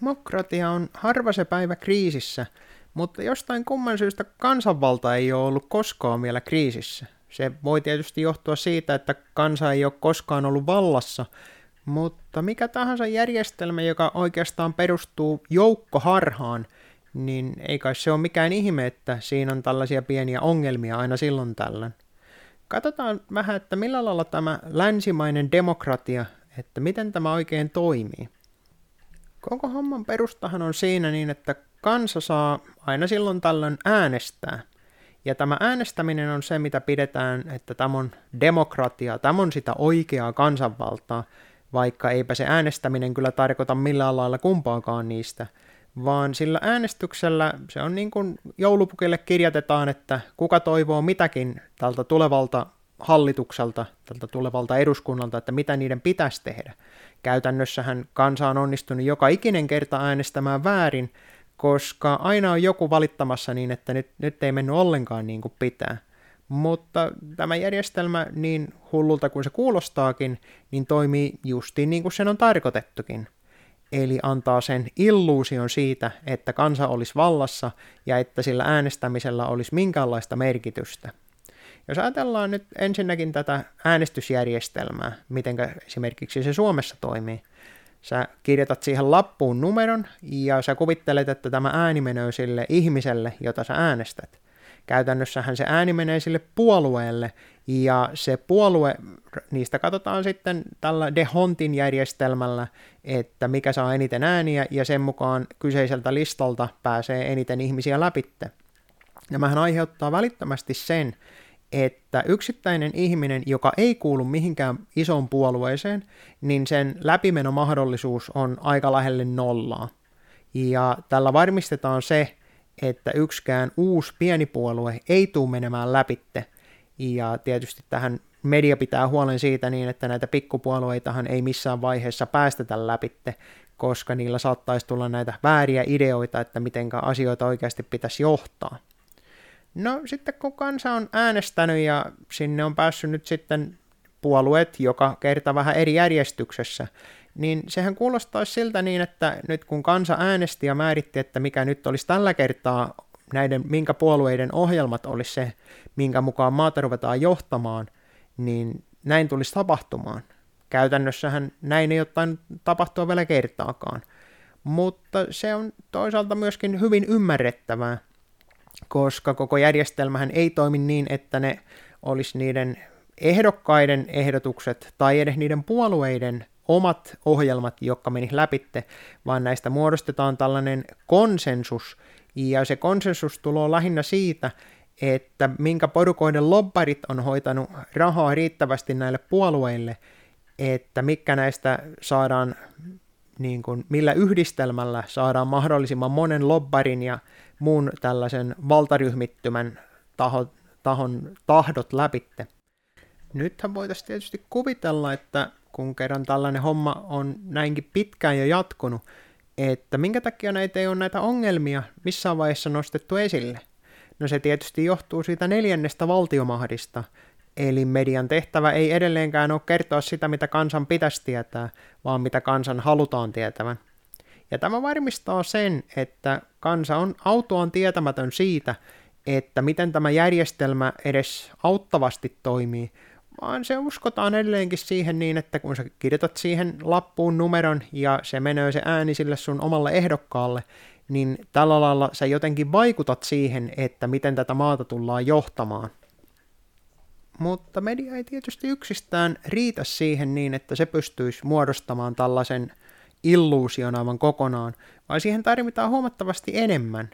Demokratia on harva se päivä kriisissä, mutta jostain kumman syystä kansanvalta ei ole ollut koskaan vielä kriisissä. Se voi tietysti johtua siitä, että kansa ei ole koskaan ollut vallassa, mutta mikä tahansa järjestelmä, joka oikeastaan perustuu joukkoharhaan, niin ei kai se ole mikään ihme, että siinä on tällaisia pieniä ongelmia aina silloin tällöin. Katsotaan vähän, että millä lailla tämä länsimainen demokratia, että miten tämä oikein toimii. Koko homman perustahan on siinä niin, että kansa saa aina silloin tällöin äänestää. Ja tämä äänestäminen on se, mitä pidetään, että tämä on demokratia, tämä on sitä oikeaa kansanvaltaa, vaikka eipä se äänestäminen kyllä tarkoita millään lailla kumpaakaan niistä, vaan sillä äänestyksellä se on niin kuin joulupukille kirjatetaan, että kuka toivoo mitäkin tältä tulevalta hallitukselta, tältä tulevalta eduskunnalta, että mitä niiden pitäisi tehdä. Käytännössähän kansa on onnistunut joka ikinen kerta äänestämään väärin, koska aina on joku valittamassa niin, että nyt, nyt ei mennyt ollenkaan niin kuin pitää. Mutta tämä järjestelmä, niin hullulta kuin se kuulostaakin, niin toimii justiin niin kuin sen on tarkoitettukin. Eli antaa sen illuusion siitä, että kansa olisi vallassa ja että sillä äänestämisellä olisi minkäänlaista merkitystä. Jos ajatellaan nyt ensinnäkin tätä äänestysjärjestelmää, miten esimerkiksi se Suomessa toimii, sä kirjoitat siihen lappuun numeron ja sä kuvittelet, että tämä ääni menee sille ihmiselle, jota sä äänestät. Käytännössähän se ääni menee sille puolueelle ja se puolue, niistä katsotaan sitten tällä Dehontin järjestelmällä, että mikä saa eniten ääniä ja sen mukaan kyseiseltä listalta pääsee eniten ihmisiä läpitte. Nämähän aiheuttaa välittömästi sen, että yksittäinen ihminen, joka ei kuulu mihinkään isoon puolueeseen, niin sen läpimenomahdollisuus on aika lähelle nollaa. Ja tällä varmistetaan se, että yksikään uusi pieni puolue ei tule menemään läpitte. Ja tietysti tähän media pitää huolen siitä niin, että näitä pikkupuolueitahan ei missään vaiheessa päästetä läpitte, koska niillä saattaisi tulla näitä vääriä ideoita, että miten asioita oikeasti pitäisi johtaa. No sitten kun kansa on äänestänyt ja sinne on päässyt nyt sitten puolueet joka kerta vähän eri järjestyksessä, niin sehän kuulostaisi siltä niin, että nyt kun kansa äänesti ja määritti, että mikä nyt olisi tällä kertaa näiden, minkä puolueiden ohjelmat olisi se, minkä mukaan maata ruvetaan johtamaan, niin näin tulisi tapahtumaan. Käytännössähän näin ei ole tapahtua vielä kertaakaan. Mutta se on toisaalta myöskin hyvin ymmärrettävää, koska koko järjestelmähän ei toimi niin, että ne olisi niiden ehdokkaiden ehdotukset tai edes niiden puolueiden omat ohjelmat, jotka meni läpitte, vaan näistä muodostetaan tällainen konsensus, ja se konsensus tulee lähinnä siitä, että minkä porukoiden lobbarit on hoitanut rahaa riittävästi näille puolueille, että mikä näistä saadaan, niin kuin, millä yhdistelmällä saadaan mahdollisimman monen lobbarin ja muun tällaisen valtaryhmittymän taho, tahon tahdot läpitte. Nythän voitaisiin tietysti kuvitella, että kun kerran tällainen homma on näinkin pitkään jo jatkunut, että minkä takia näitä ei ole näitä ongelmia missään vaiheessa nostettu esille. No se tietysti johtuu siitä neljännestä valtiomahdista, eli median tehtävä ei edelleenkään ole kertoa sitä, mitä kansan pitäisi tietää, vaan mitä kansan halutaan tietävän. Ja tämä varmistaa sen, että kansa on autoon tietämätön siitä, että miten tämä järjestelmä edes auttavasti toimii, vaan se uskotaan edelleenkin siihen niin, että kun sä kirjoitat siihen lappuun numeron ja se menee se ääni sille sun omalle ehdokkaalle, niin tällä lailla sä jotenkin vaikutat siihen, että miten tätä maata tullaan johtamaan. Mutta media ei tietysti yksistään riitä siihen niin, että se pystyisi muodostamaan tällaisen illuusion aivan kokonaan, vaan siihen tarvitaan huomattavasti enemmän.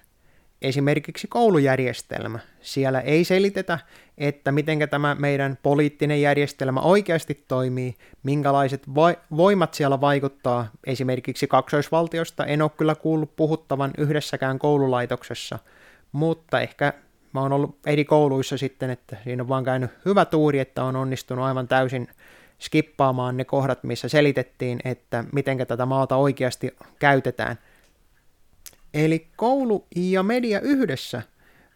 Esimerkiksi koulujärjestelmä. Siellä ei selitetä, että miten tämä meidän poliittinen järjestelmä oikeasti toimii, minkälaiset voimat siellä vaikuttaa. Esimerkiksi kaksoisvaltiosta en ole kyllä kuullut puhuttavan yhdessäkään koululaitoksessa, mutta ehkä mä oon ollut eri kouluissa sitten, että siinä on vaan käynyt hyvä tuuri, että on onnistunut aivan täysin skippaamaan ne kohdat, missä selitettiin, että miten tätä maata oikeasti käytetään. Eli koulu ja media yhdessä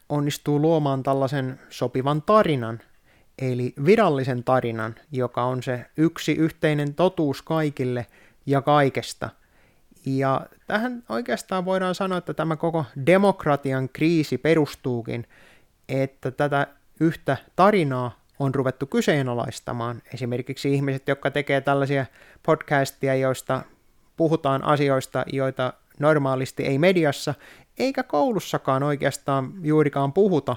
onnistuu luomaan tällaisen sopivan tarinan, eli virallisen tarinan, joka on se yksi yhteinen totuus kaikille ja kaikesta. Ja tähän oikeastaan voidaan sanoa, että tämä koko demokratian kriisi perustuukin, että tätä yhtä tarinaa on ruvettu kyseenalaistamaan. Esimerkiksi ihmiset, jotka tekee tällaisia podcastia, joista puhutaan asioista, joita normaalisti ei mediassa eikä koulussakaan oikeastaan juurikaan puhuta,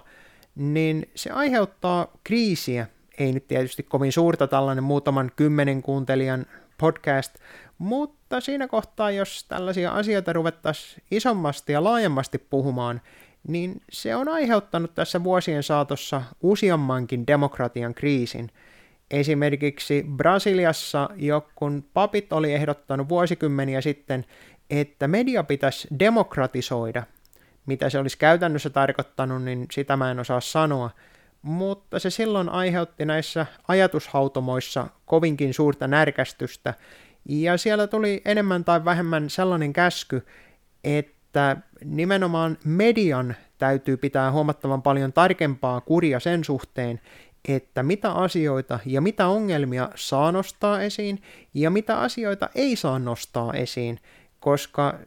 niin se aiheuttaa kriisiä. Ei nyt tietysti kovin suurta tällainen muutaman kymmenen kuuntelijan podcast, mutta siinä kohtaa, jos tällaisia asioita ruvettaisiin isommasti ja laajemmasti puhumaan, niin se on aiheuttanut tässä vuosien saatossa useammankin demokratian kriisin. Esimerkiksi Brasiliassa, kun papit oli ehdottanut vuosikymmeniä sitten, että media pitäisi demokratisoida. Mitä se olisi käytännössä tarkoittanut, niin sitä mä en osaa sanoa. Mutta se silloin aiheutti näissä ajatushautomoissa kovinkin suurta närkästystä, ja siellä tuli enemmän tai vähemmän sellainen käsky, että nimenomaan median täytyy pitää huomattavan paljon tarkempaa kuria sen suhteen, että mitä asioita ja mitä ongelmia saa nostaa esiin ja mitä asioita ei saa nostaa esiin, koska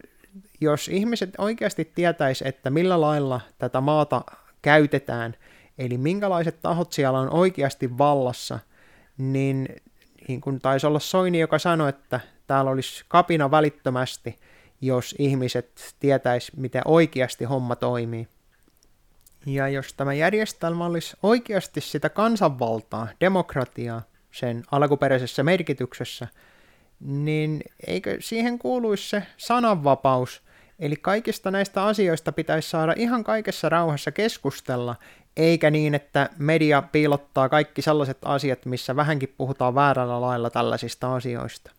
jos ihmiset oikeasti tietäis, että millä lailla tätä maata käytetään, eli minkälaiset tahot siellä on oikeasti vallassa, niin, niin kun taisi olla Soini, joka sanoi, että täällä olisi kapina välittömästi, jos ihmiset tietäis, miten oikeasti homma toimii. Ja jos tämä järjestelmä olisi oikeasti sitä kansanvaltaa, demokratiaa, sen alkuperäisessä merkityksessä, niin eikö siihen kuuluisi se sananvapaus, eli kaikista näistä asioista pitäisi saada ihan kaikessa rauhassa keskustella, eikä niin, että media piilottaa kaikki sellaiset asiat, missä vähänkin puhutaan väärällä lailla tällaisista asioista.